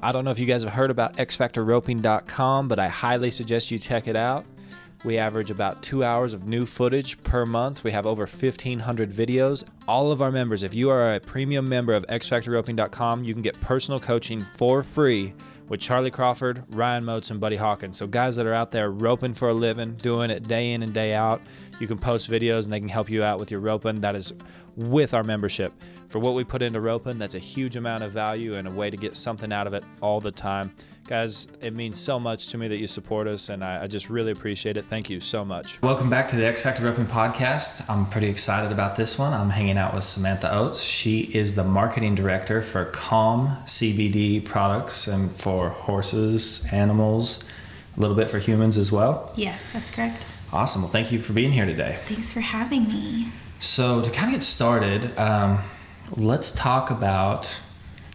I don't know if you guys have heard about xfactorroping.com, but I highly suggest you check it out. We average about two hours of new footage per month. We have over 1,500 videos. All of our members, if you are a premium member of xfactorroping.com, you can get personal coaching for free with Charlie Crawford, Ryan Motes, and Buddy Hawkins. So, guys that are out there roping for a living, doing it day in and day out, you can post videos and they can help you out with your roping. That is with our membership. For what we put into roping, that's a huge amount of value and a way to get something out of it all the time. Guys, it means so much to me that you support us, and I, I just really appreciate it. Thank you so much. Welcome back to the X Factor Roping Podcast. I'm pretty excited about this one. I'm hanging out with Samantha Oats. She is the marketing director for Kahm CBD products and for horses, animals, a little bit for humans as well. Yes, that's correct. Awesome. Well, thank you for being here today. Thanks for having me. So, to kind of get started, um, let's talk about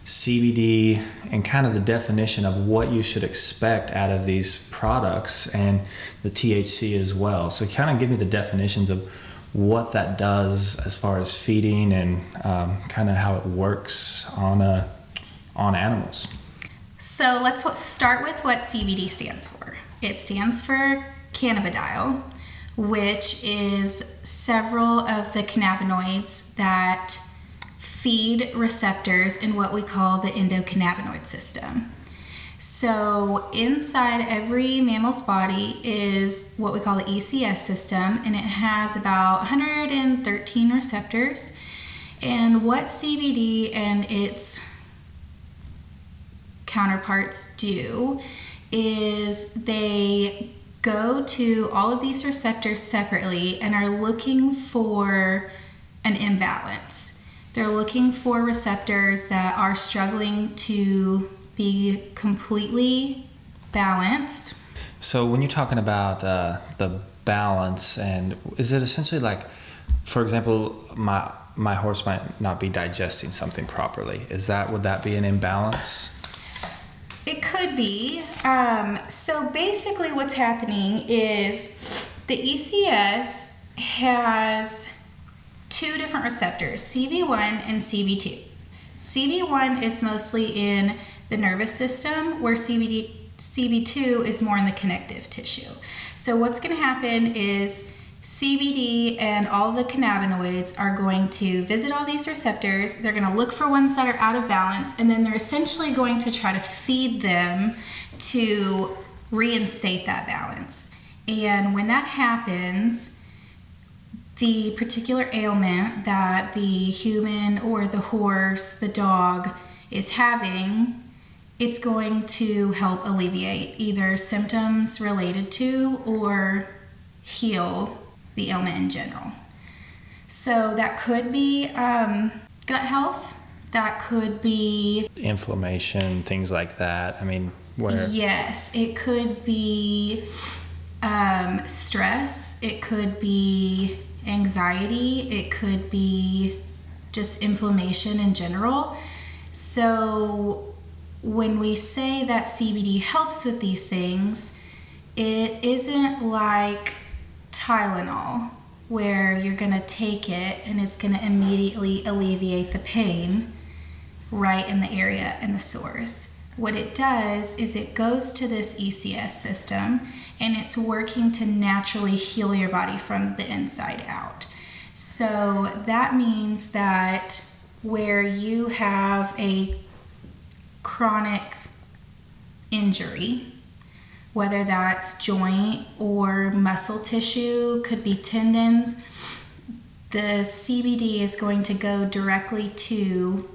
CBD and kind of the definition of what you should expect out of these products and the THC as well. So, kind of give me the definitions of what that does as far as feeding and um, kind of how it works on a, on animals. So let's start with what CBD stands for. It stands for cannabidiol, which is several of the cannabinoids that feed receptors in what we call the endocannabinoid system. So, inside every mammal's body is what we call the ECS system, and it has about 113 receptors. And what CBD and its counterparts do is they go to all of these receptors separately and are looking for an imbalance. They're looking for receptors that are struggling to be completely balanced. So, when you're talking about uh, the balance, and is it essentially like, for example, my my horse might not be digesting something properly. Is that would that be an imbalance? It could be. Um, so basically, what's happening is the ECS has two different receptors CB1 and CB2. CB1 is mostly in the nervous system, where CBD, CB2 is more in the connective tissue. So, what's going to happen is CBD and all the cannabinoids are going to visit all these receptors. They're going to look for ones that are out of balance, and then they're essentially going to try to feed them to reinstate that balance. And when that happens, the particular ailment that the human or the horse, the dog is having, it's going to help alleviate either symptoms related to or heal the ailment in general. So that could be um, gut health. That could be inflammation, things like that. I mean, where yes, it could be um, stress. It could be anxiety. It could be just inflammation in general. So when we say that CBD helps with these things, it isn't like Tylenol, where you're going to take it and it's going to immediately alleviate the pain right in the area and the sores. What it does is it goes to this ECS system and it's working to naturally heal your body from the inside out. So that means that where you have a chronic injury, whether that's joint or muscle tissue, could be tendons. The CBD is going to go directly to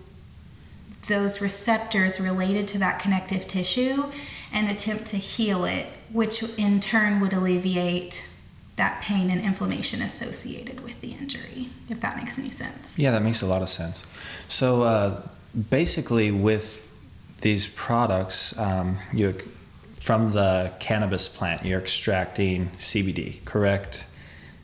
those receptors related to that connective tissue and attempt to heal it, which in turn would alleviate that pain and inflammation associated with the injury, if that makes any sense. Yeah, that makes a lot of sense. So uh, basically, with these products, um, you from the cannabis plant, you're extracting CBD, correct?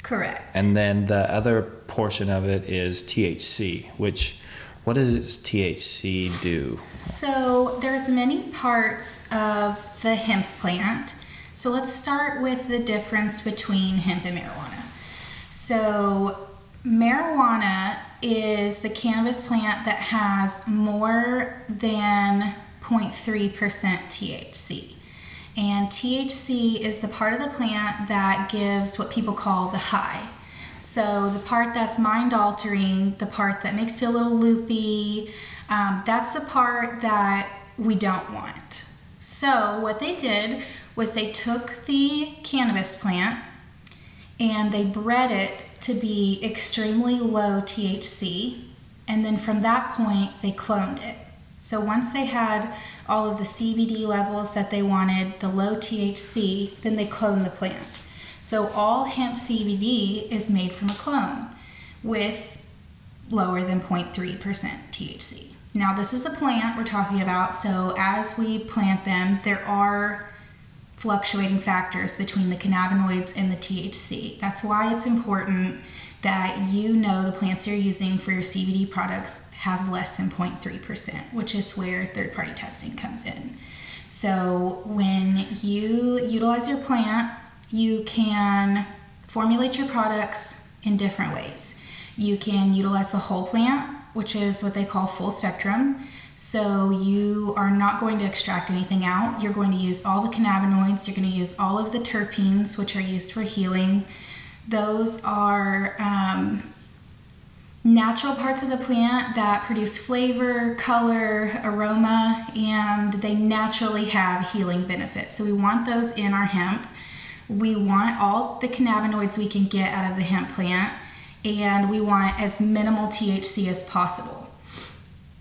Correct. And then the other portion of it is THC, which what does THC do? So there's many parts of the hemp plant. So let's start with the difference between hemp and marijuana. So marijuana is the cannabis plant that has more than 0.3% THC. And THC is the part of the plant that gives what people call the high. So, the part that's mind altering, the part that makes you a little loopy, um, that's the part that we don't want. So, what they did was they took the cannabis plant and they bred it to be extremely low THC, and then from that point, they cloned it. So, once they had all of the CBD levels that they wanted, the low THC, then they cloned the plant. So, all hemp CBD is made from a clone with lower than 0.3% THC. Now, this is a plant we're talking about, so as we plant them, there are fluctuating factors between the cannabinoids and the THC. That's why it's important that you know the plants you're using for your CBD products have less than 0.3%, which is where third party testing comes in. So, when you utilize your plant, you can formulate your products in different ways. You can utilize the whole plant which is what they call full spectrum. So you are not going to extract anything out. You're going to use all the cannabinoids, you're going to use all of the terpenes, which are used for healing. Those are um, natural parts of the plant that produce flavor, color, aroma, and they naturally have healing benefits. So we want those in our hemp. We want all the cannabinoids we can get out of the hemp plant and we want as minimal THC as possible.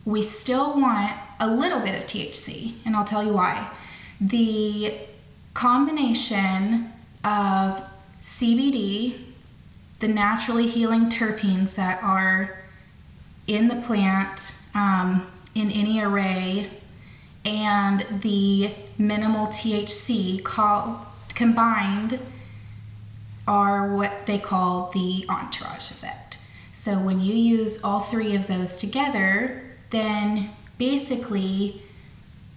We still want a little bit of THC, and I'll tell you why. The combination of CBD, the naturally healing terpenes that are in the plant um, in any array, and the minimal THC call, combined are what they call the entourage effect. So when you use all three of those together, then basically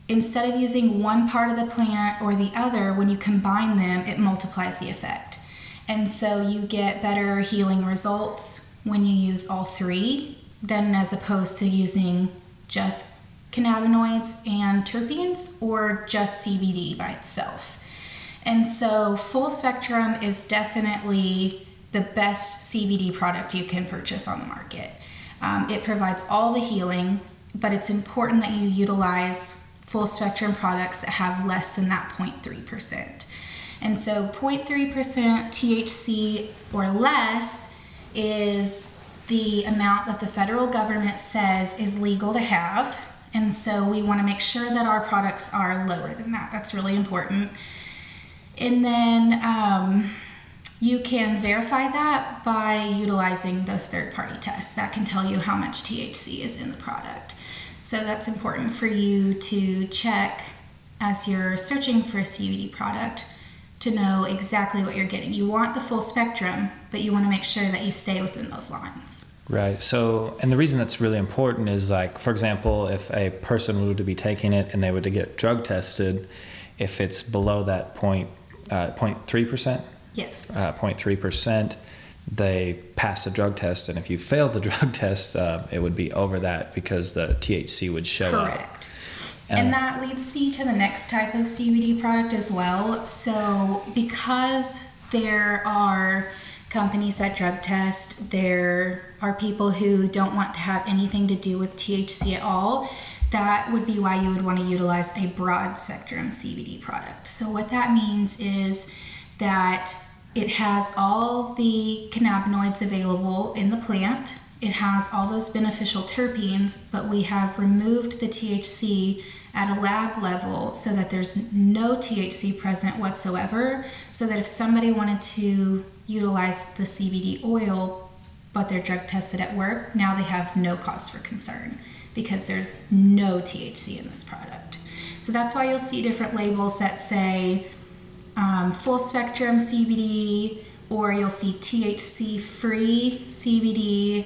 instead of using one part of the plant or the other, when you combine them, it multiplies the effect. And so you get better healing results when you use all three than as opposed to using just cannabinoids and terpenes or just CBD by itself. And so, full spectrum is definitely the best CBD product you can purchase on the market. Um, it provides all the healing, but it's important that you utilize full spectrum products that have less than that 0.3%. And so, 0.3% THC or less is the amount that the federal government says is legal to have. And so, we want to make sure that our products are lower than that. That's really important. And then um, you can verify that by utilizing those third party tests that can tell you how much THC is in the product. So that's important for you to check as you're searching for a CBD product to know exactly what you're getting. You want the full spectrum, but you want to make sure that you stay within those lines. Right. So, and the reason that's really important is like, for example, if a person were to be taking it and they were to get drug tested, if it's below that point uh, 0.3%. Yes. Uh, 0.3%. They pass the drug test, and if you fail the drug test, uh, it would be over that because the THC would show Correct. up. And uh, that leads me to the next type of CBD product as well. So, because there are companies that drug test, there are people who don't want to have anything to do with THC at all that would be why you would want to utilize a broad spectrum CBD product. So, what that means is that it has all the cannabinoids available in the plant, it has all those beneficial terpenes, but we have removed the THC at a lab level so that there's no THC present whatsoever. So that if somebody wanted to utilize the CBD oil, but they're drug tested at work, now they have no cause for concern because there's no THC in this product. So that's why you'll see different labels that say um, full spectrum CBD or you'll see THC free CBD.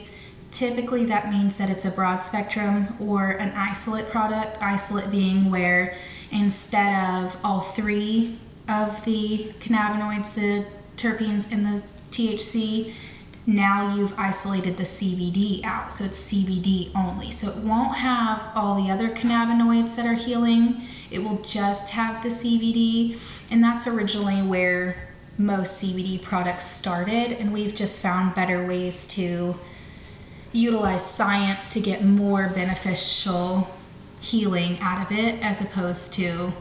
Typically, that means that it's a broad spectrum or an isolate product. Isolate being where instead of all three of the cannabinoids, the terpenes, and the THC, now you've isolated the CBD out. So it's CBD only. So it won't have all the other cannabinoids that are healing. It will just have the CBD. And that's originally where most CBD products started. And we've just found better ways to utilize science to get more beneficial healing out of it as opposed to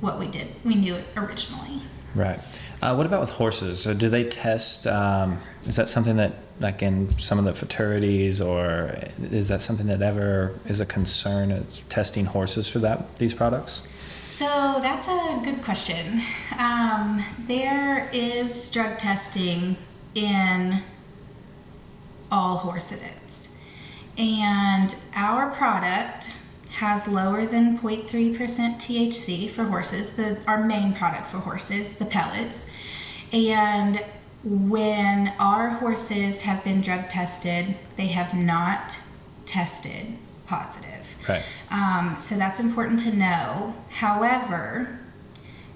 what we did we knew it originally. Right. Uh, what about with horses? So do they test um, is that something that like in some of the fraternities or is that something that ever is a concern of testing horses for that these products? So that's a good question. Um, there is drug testing in all horse events and our product has lower than 0.3% THC for horses, the, our main product for horses, the pellets. And when our horses have been drug tested, they have not tested positive. Right. Um, so that's important to know. However,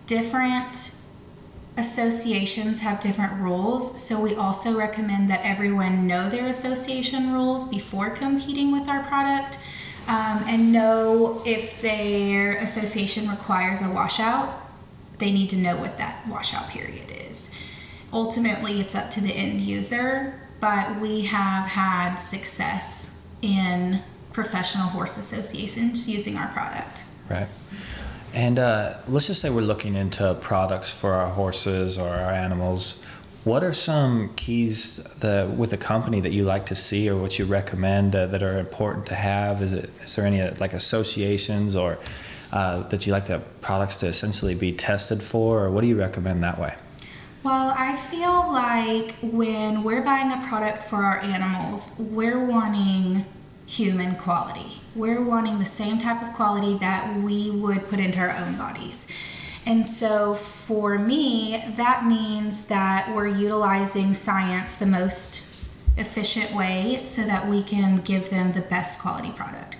different associations have different rules, so we also recommend that everyone know their association rules before competing with our product um, and know if their association requires a washout, they need to know what that washout period is. Ultimately, it's up to the end user, but we have had success in professional horse associations using our product. Right. And uh, let's just say we're looking into products for our horses or our animals. What are some keys that, with the company that you like to see, or what you recommend uh, that are important to have? Is it is there any uh, like associations or uh, that you like the products to essentially be tested for, or what do you recommend that way? Well, I feel like when we're buying a product for our animals, we're wanting human quality. We're wanting the same type of quality that we would put into our own bodies. And so for me, that means that we're utilizing science the most efficient way so that we can give them the best quality product.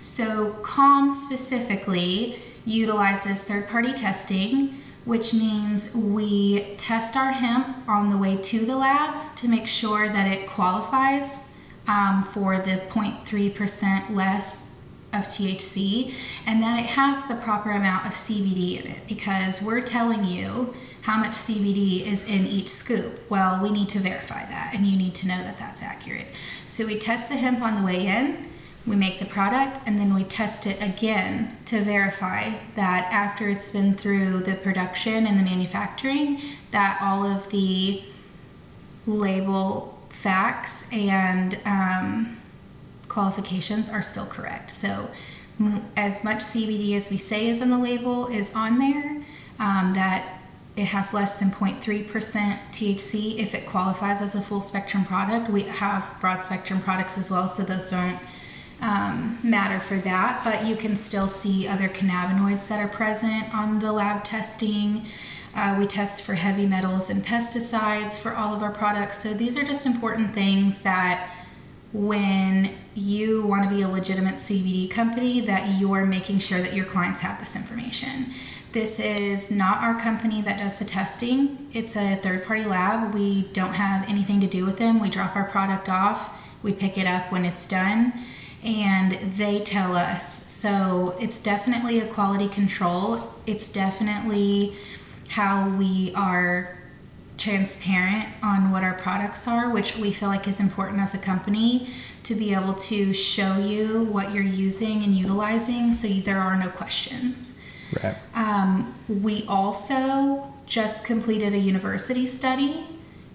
So Kahm specifically utilizes third party testing, which means we test our hemp on the way to the lab to make sure that it qualifies um, for the 0.3% less of THC and that it has the proper amount of CBD in it because we're telling you how much CBD is in each scoop. Well, we need to verify that and you need to know that that's accurate. So we test the hemp on the way in, we make the product, and then we test it again to verify that after it's been through the production and the manufacturing, that all of the label facts and um, qualifications are still correct. So, as much CBD as we say is in the label is on there, um, that it has less than 0.3% THC if it qualifies as a full spectrum product. We have broad spectrum products as well, so those don't um, matter for that, but you can still see other cannabinoids that are present on the lab testing. Uh, we test for heavy metals and pesticides for all of our products. So these are just important things that when you want to be a legitimate CBD company that you're making sure that your clients have this information. This is not our company that does the testing. It's a third party lab. We don't have anything to do with them. We drop our product off, we pick it up when it's done, and they tell us. So it's definitely a quality control. It's definitely how we are transparent on what our products are, which we feel like is important as a company to be able to show you what you're using and utilizing so there are no questions. Right. Um, we also just completed a university study.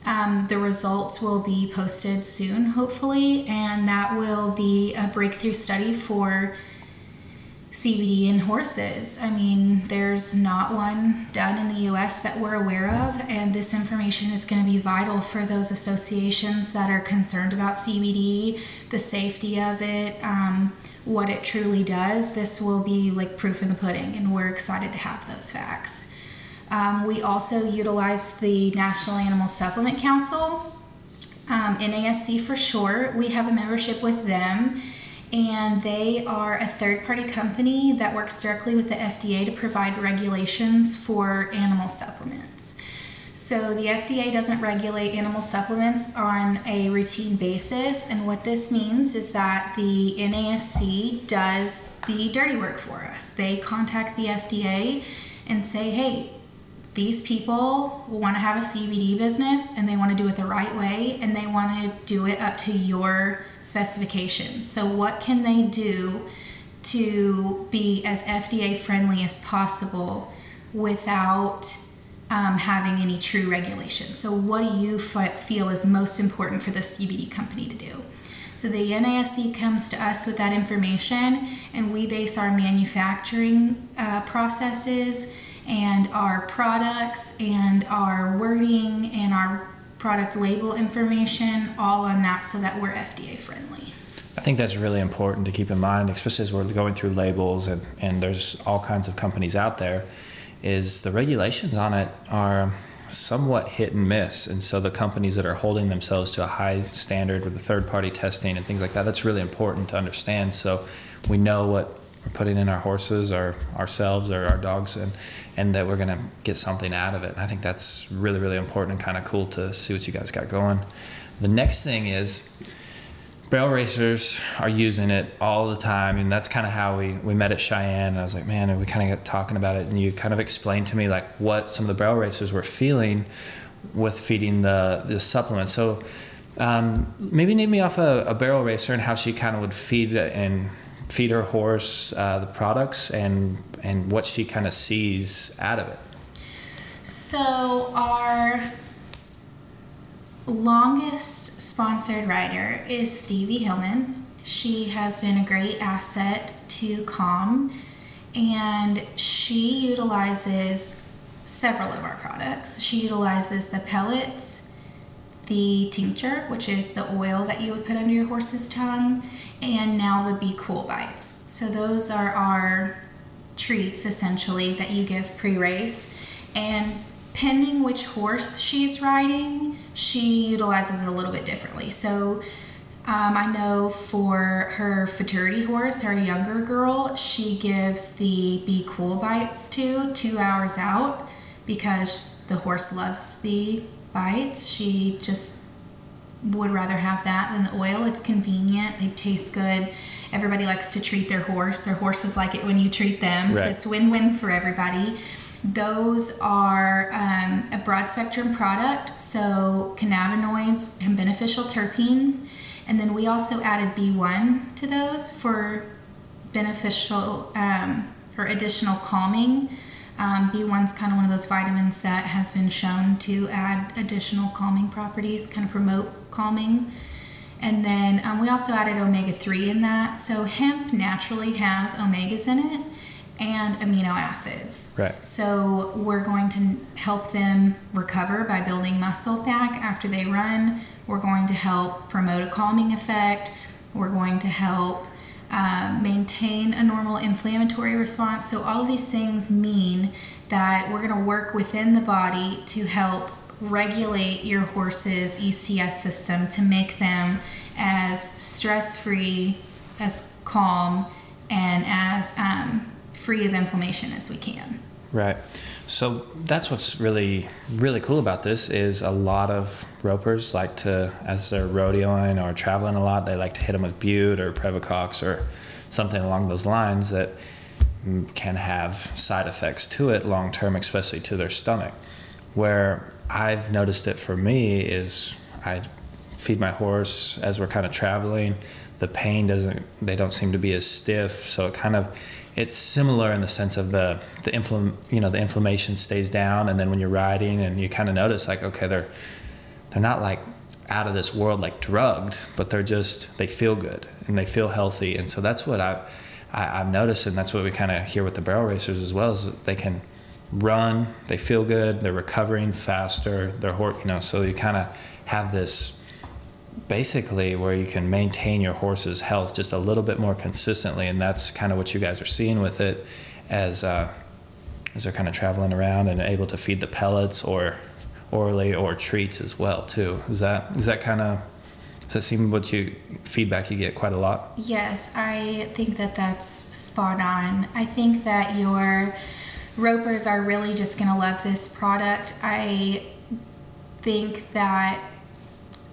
Um, the results will be posted soon, hopefully, and that will be a breakthrough study for CBD in horses. I mean, there's not one done in the US that we're aware of, and this information is going to be vital for those associations that are concerned about CBD, the safety of it, um, what it truly does. This will be like proof in the pudding, and we're excited to have those facts. Um, we also utilize the National Animal Supplement Council, um, NASC for short. We have a membership with them and they are a third party company that works directly with the FDA to provide regulations for animal supplements. So the FDA doesn't regulate animal supplements on a routine basis, and what this means is that the NASC does the dirty work for us. They contact the FDA and say, hey, these people want to have a CBD business and they want to do it the right way and they want to do it up to your specifications. So, what can they do to be as FDA friendly as possible without um, having any true regulations? So, what do you f- feel is most important for the CBD company to do? So the NASC comes to us with that information, and we base our manufacturing uh, processes and our products and our wording and our product label information all on that so that we're FDA friendly. I think that's really important to keep in mind, especially as we're going through labels and, and there's all kinds of companies out there, is the regulations on it are somewhat hit and miss. And so the companies that are holding themselves to a high standard with the third party testing and things like that, that's really important to understand. So we know what we're putting in our horses or ourselves or our dogs and, and that we're going to get something out of it. And I think that's really, really important and kind of cool to see what you guys got going. The next thing is barrel racers are using it all the time and that's kind of how we, we met at cheyenne and i was like man and we kind of got talking about it and you kind of explained to me like what some of the barrel racers were feeling with feeding the, the supplements so um, maybe name me off a, a, barrel racer and how she kind of would feed and feed her horse uh, the products and and what she kind of sees out of it. So our longest sponsored rider is Stevi Hillman. She has been a great asset to Kahm, and she utilizes several of our products. She utilizes the pellets, the tincture, which is the oil that you would put under your horse's tongue, and now the Be Cool Bites. So those are our treats essentially that you give pre-race and pending which horse she's riding she utilizes it a little bit differently so um, I know for her futurity horse, her younger girl, she gives the Be Cool bites to two hours out because the horse loves the bites. She just would rather have that than the oil. It's convenient, they taste good. Everybody likes to treat their horse. Their horses like it when you treat them. Right. So it's win win for everybody. Those are um, a broad spectrum product, so cannabinoids and beneficial terpenes. And then we also added B1 to those for beneficial um, or additional calming. Um, B1 is kind of one of those vitamins that has been shown to add additional calming properties, kind of promote calming. And then um, we also added omega 3 in that. So hemp naturally has omegas in it and amino acids. Right. So we're going to help them recover by building muscle back after they run. We're going to help promote a calming effect. We're going to help uh, maintain a normal inflammatory response. So all of these things mean that we're going to work within the body to help regulate your horse's ECS system to make them as stress free, as calm, and as um, free of inflammation as we can. Right. So that's what's really really cool about this is a lot of ropers like to as they're rodeoing or traveling a lot they like to hit them with bute or Previcox or something along those lines that can have side effects to it long term especially to their stomach where I've noticed it for me is I feed my horse as we're kind of traveling. The pain doesn't, they don't seem to be as stiff. So it kind of, it's similar in the sense of the, the infl, you know, the inflammation stays down. And then when you're riding and you kind of notice like, okay, they're, they're not like out of this world, like drugged, but they're just, they feel good and they feel healthy. And so that's what I, I, I've noticed. And that's what we kind of hear with the barrel racers as well, is they can, run, they feel good, they're recovering faster, they're you know, so you kind of have this basically where you can maintain your horse's health just a little bit more consistently, and that's kind of what you guys are seeing with it as uh, as they're kind of traveling around and able to feed the pellets or orally or treats as well too. Is that is that kind of does that seem what you feedback you get quite a lot? Yes, I think that that's spot on. I think that your ropers are really just going to love this product. I think that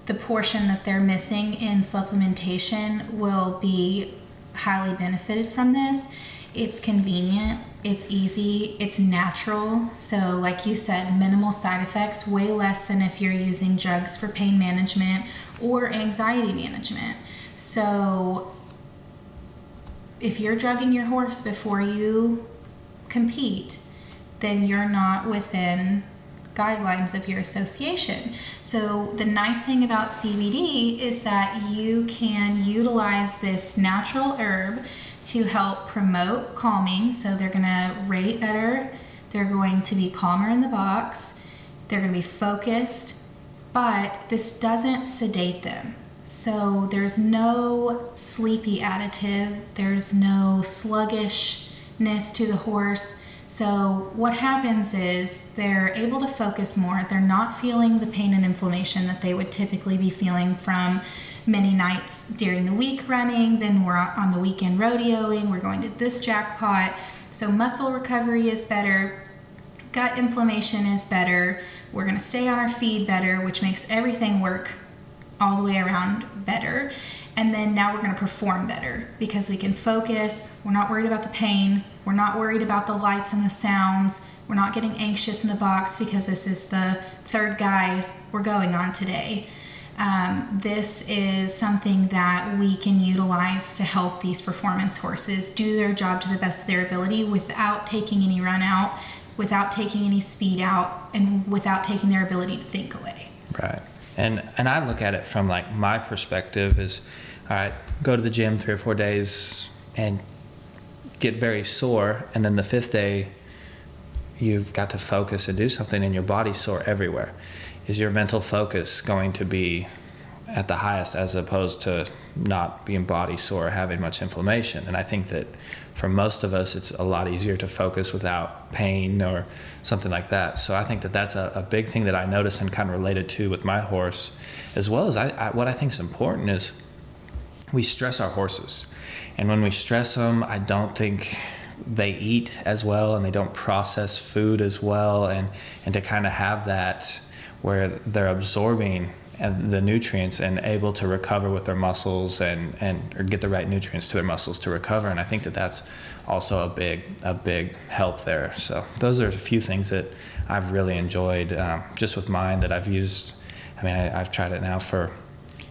the portion that they're missing in supplementation will be highly benefited from this. It's convenient, it's easy, it's natural. So, like you said, minimal side effects, way less than if you're using drugs for pain management or anxiety management. So, if you're drugging your horse before you compete, then you're not within guidelines of your association. So, the nice thing about CBD is that you can utilize this natural herb to help promote calming. So, they're going to rate better, they're going to be calmer in the box, they're going to be focused, but this doesn't sedate them. So, there's no sleepy additive, there's no sluggishness to the horse so, what happens is they're able to focus more. They're not feeling the pain and inflammation that they would typically be feeling from many nights during the week running. Then we're on the weekend rodeoing, we're going to this jackpot. So, muscle recovery is better, gut inflammation is better. We're going to stay on our feed better, which makes everything work all the way around better. And then now we're going to perform better because we can focus. We're not worried about the pain. We're not worried about the lights and the sounds. We're not getting anxious in the box because this is the third guy we're going on today. Um, this is something that we can utilize to help these performance horses do their job to the best of their ability without taking any run out, without taking any speed out, and without taking their ability to think away. Right. And and I look at it from like my perspective is all right, go to the gym three or four days and get very sore, and then the fifth day, you've got to focus and do something, and your body's sore everywhere. Is your mental focus going to be at the highest as opposed to not being body sore, having much inflammation? And I think that for most of us, it's a lot easier to focus without pain or something like that. So I think that that's a, a big thing that I noticed and kind of related to with my horse, as well as I, I, what I think is important is we stress our horses. And when we stress them, I don't think they eat as well and they don't process food as well. And, and to kind of have that where they're absorbing the nutrients and able to recover with their muscles and, and or get the right nutrients to their muscles to recover. And I think that that's also a big a big help there. So those are a few things that I've really enjoyed um, just with mine that I've used. I mean, I, I've tried it now for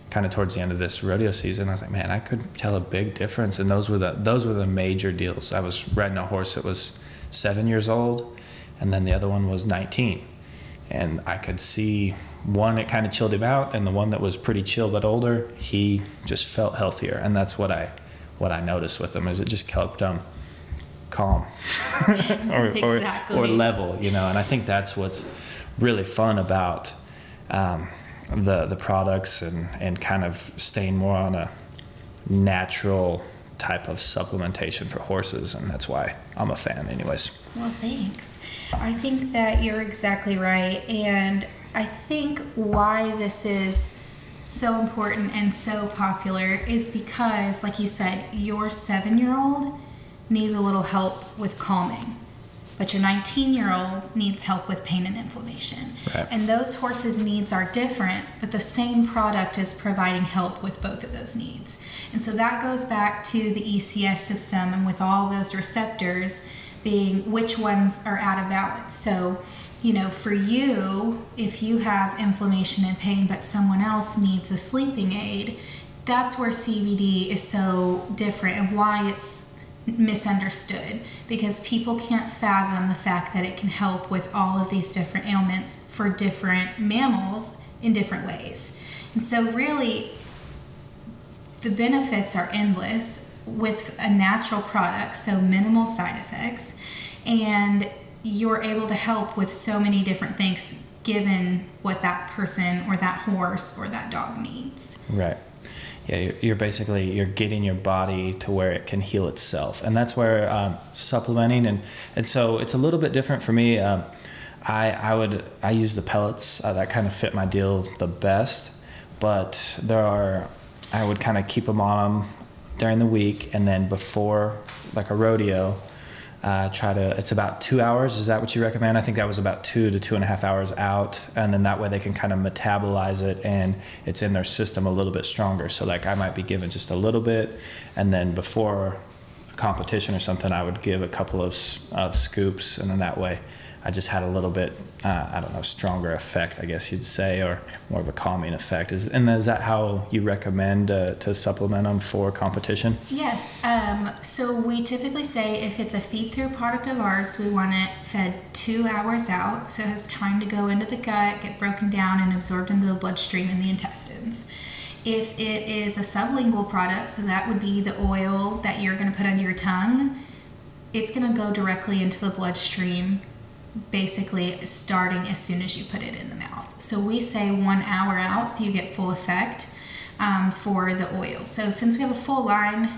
kind of towards the end of this rodeo season, I was like, man, I could tell a big difference. And those were the those were the major deals. I was riding a horse that was seven years old, and then the other one was 19, and I could see one it kind of chilled him out, and the one that was pretty chill but older, he just felt healthier, and that's what I what I noticed with him is it just kept him calm or, exactly. or, or level, you know. And I think that's what's really fun about. Um, the the products and and kind of staying more on a natural type of supplementation for horses and that's why I'm a fan anyways. Well, thanks. I think that you're exactly right and I think why this is so important and so popular is because like you said your 7-year-old needs a little help with calming but your 19 year old needs help with pain and inflammation. Right. And those horses' needs are different, but the same product is providing help with both of those needs. And so that goes back to the ECS system and with all those receptors being which ones are out of balance. So, you know, for you, if you have inflammation and pain, but someone else needs a sleeping aid, that's where CBD is so different and why it's misunderstood because people can't fathom the fact that it can help with all of these different ailments for different mammals in different ways. And so, really, the benefits are endless with a natural product, so minimal side effects, and you're able to help with so many different things given what that person or that horse or that dog needs. Right yeah, you're basically you're getting your body to where it can heal itself, and that's where um, supplementing and and so it's a little bit different for me. Um, I I would I use the pellets. Uh, that kind of fit my deal the best, but there are I would kind of keep them on during the week, and then before like a rodeo, Uh, try to. It's about two hours. Is that what you recommend? I think that was about two to two and a half hours out, and then that way they can kind of metabolize it and it's in their system a little bit stronger. So like I might be given just a little bit, and then before a competition or something, I would give a couple of, of scoops, and then that way I just had a little bit, uh, I don't know, stronger effect, I guess you'd say, or more of a calming effect. Is and is that how you recommend uh, to supplement them for competition? Yes. Um, so we typically say if it's a feed through product of ours, we want it fed two hours out, so it has time to go into the gut, get broken down, and absorbed into the bloodstream and the intestines. If it is a sublingual product, so that would be the oil that you're going to put under your tongue, it's going to go directly into the bloodstream, basically starting as soon as you put it in the mouth. So we say one hour out, so you get full effect um, for the oil. So since we have a full line,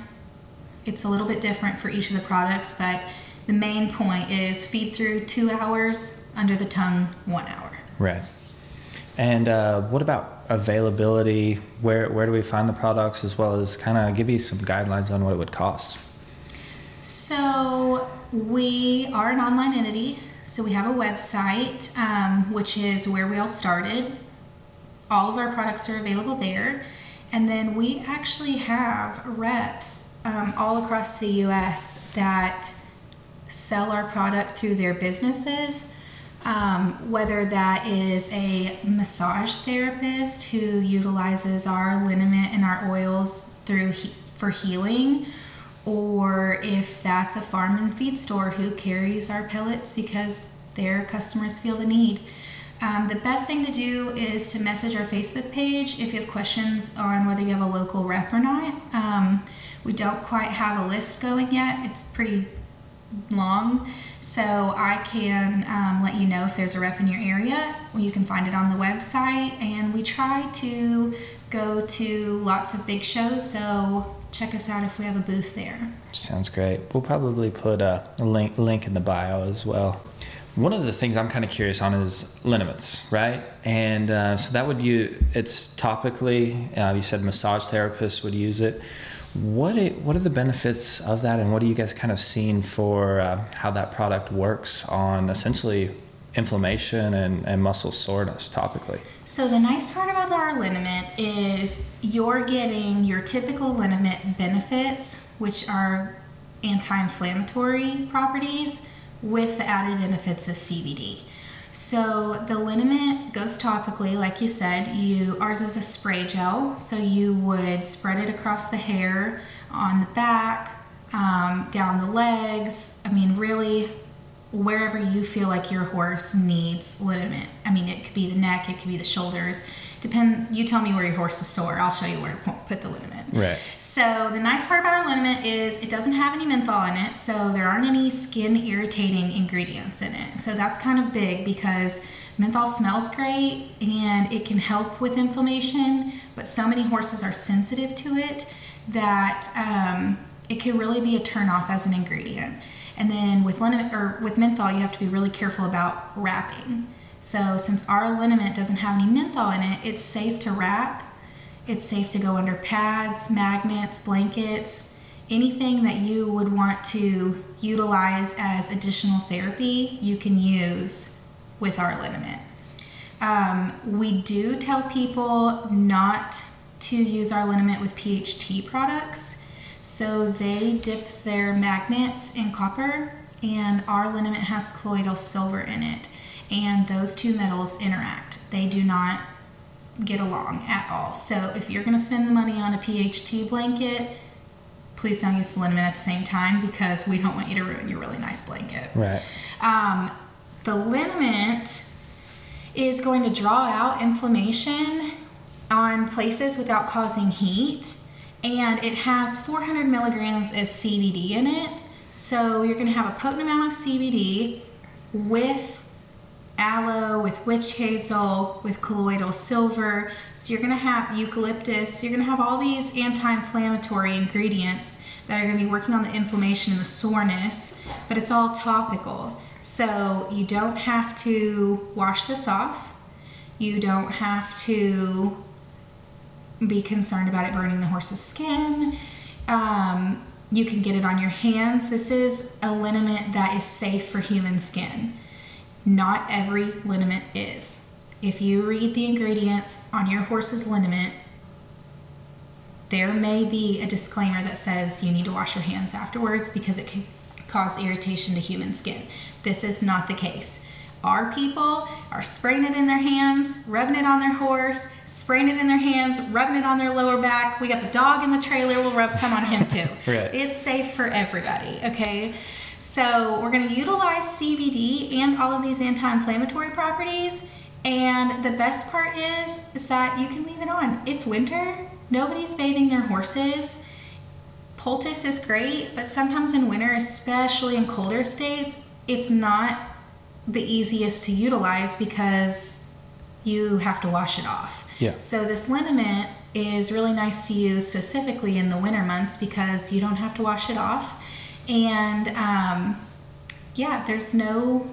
it's a little bit different for each of the products, but the main point is feed through two hours, under the tongue one hour. Right. And uh, what about availability? Where where do we find the products, as well as kind of give you some guidelines on what it would cost? So we are an online entity. So we have a website, um, which is where we all started. All of our products are available there. And then we actually have reps um, all across the US that sell our product through their businesses. Um, whether that is a massage therapist who utilizes our liniment and our oils through he- for healing, or if that's a farm and feed store who carries our pellets because their customers feel the need. Um, the best thing to do is to message our Facebook page if you have questions on whether you have a local rep or not. Um, we don't quite have a list going yet. It's pretty long, so I can um, let you know if there's a rep in your area. You can find it on the website, and we try to go to lots of big shows. So check us out if we have a booth there. Sounds great. We'll probably put a link link in the bio as well. One of the things I'm kind of curious on is liniments, right? And uh, so that would you. It's topically. Uh, you said massage therapists would use it. What it, what are the benefits of that, and what are you guys kind of seeing for uh, how that product works on essentially inflammation and, and muscle soreness topically? So the nice part about our liniment is you're getting your typical liniment benefits, which are anti-inflammatory properties, with the added benefits of CBD. So the liniment goes topically, like you said. You ours is a spray gel, so you would spread it across the hair, on the back, um, down the legs. I mean, really, wherever you feel like your horse needs liniment. I mean, it could be the neck, it could be the shoulders. Depend. You tell me where your horse is sore. I'll show you where to put the liniment. Right. So the nice part about our liniment is it doesn't have any menthol in it, so there aren't any skin irritating ingredients in it. So that's kind of big because menthol smells great and it can help with inflammation, but so many horses are sensitive to it that um, it can really be a turnoff as an ingredient. And then with liniment or with menthol, you have to be really careful about wrapping. So since our liniment doesn't have any menthol in it, it's safe to wrap. It's safe to go under pads, magnets, blankets, anything that you would want to utilize as additional therapy, you can use with our liniment. Um, we do tell people not to use our liniment with PHT products. So they dip their magnets in copper, and our liniment has colloidal silver in it. And those two metals interact. They do not get along at all. So if you're going to spend the money on a PHT blanket, please don't use the liniment at the same time because we don't want you to ruin your really nice blanket. Right. Um, the liniment is going to draw out inflammation on places without causing heat, and it has 400 milligrams of CBD in it. So you're going to have a potent amount of CBD with aloe, with witch hazel, with colloidal silver. So you're going to have eucalyptus. You're going to have all these anti-inflammatory ingredients that are going to be working on the inflammation and the soreness, but it's all topical. So you don't have to wash this off. You don't have to be concerned about it burning the horse's skin. Um, you can get it on your hands. This is a liniment that is safe for human skin. Not every liniment is. If you read the ingredients on your horse's liniment, there may be a disclaimer that says you need to wash your hands afterwards because it can cause irritation to human skin. This is not the case. Our people are spraying it in their hands, rubbing it on their horse, spraying it in their hands, rubbing it on their lower back. We got the dog in the trailer, we'll rub some on him too. right. It's safe for everybody, okay? So we're going to utilize CBD and all of these anti-inflammatory properties. And the best part is is that you can leave it on. It's winter. Nobody's bathing their horses. Poultice is great, but sometimes in winter, especially in colder states, it's not the easiest to utilize because you have to wash it off. Yeah. So this liniment is really nice to use specifically in the winter months because you don't have to wash it off, and um, yeah, there's no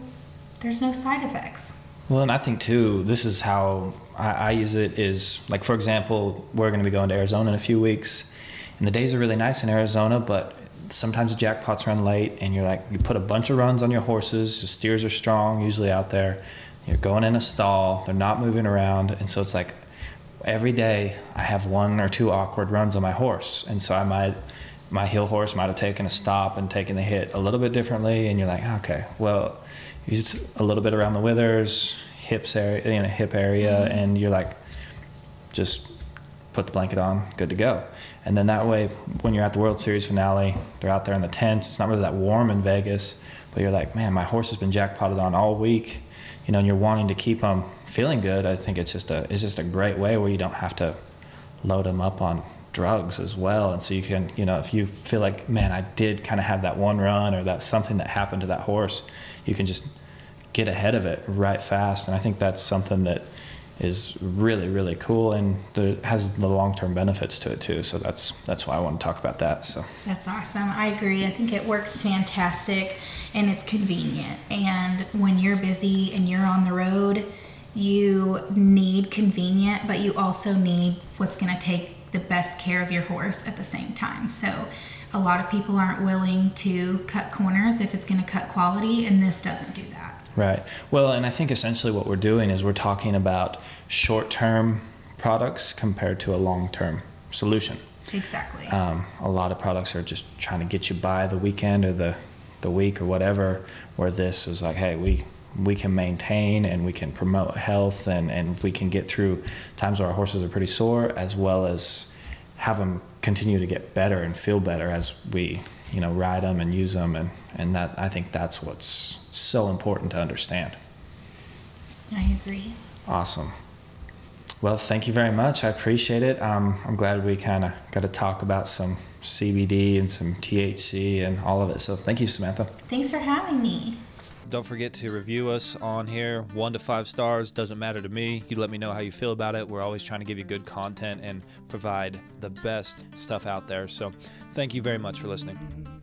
there's no side effects. Well, and I think too, this is how I, I use it is like, for example, we're going to be going to Arizona in a few weeks, and the days are really nice in Arizona, but sometimes the jackpots run late, and you're like, you put a bunch of runs on your horses, the steers are strong, usually out there. You're going in a stall, they're not moving around, and so it's like every day I have one or two awkward runs on my horse, and so I might my heel horse might have taken a stop and taken the hit a little bit differently, and you're like, okay, well, use a little bit around the withers, hips area, you know, hip area, mm-hmm. and you're like, just put the blanket on, good to go. And then that way, when you're at the World Series finale, they're out there in the tents. It's not really that warm in Vegas, but you're like, man, my horse has been jackpotted on all week, you know, and you're wanting to keep them feeling good. I think it's just a it's just a great way where you don't have to load them up on drugs as well. And so you can, you know, if you feel like, man, I did kind of have that one run or that something that happened to that horse, you can just get ahead of it right fast. And I think that's something that is really really cool and there has the long-term benefits to it too so that's that's why i want to talk about that so That's awesome. I agree. I think it works fantastic and it's convenient. And when you're busy and you're on the road, you need convenient, but you also need what's going to take the best care of your horse at the same time. So a lot of people aren't willing to cut corners if it's going to cut quality, and this doesn't do that. Right well and i think essentially what we're doing is we're talking about short-term products compared to a long-term solution Exactly. um, a lot of products are just trying to get you by the weekend or the, the week or whatever where this is like hey we we can maintain and we can promote health and, and we can get through times where our horses are pretty sore as well as have them continue to get better and feel better as we you know ride them and use them and, and that I think that's what's so important to understand. I agree. awesome. Well thank you very much. I appreciate it. Um, I'm glad we kind of got to talk about some CBD and some THC and all of it. So thank you Samantha. Thanks for having me. Don't forget to review us on here. One to five stars doesn't matter to me. You let me know how you feel about it. We're always trying to give you good content and provide the best stuff out there. So, thank you very much for listening.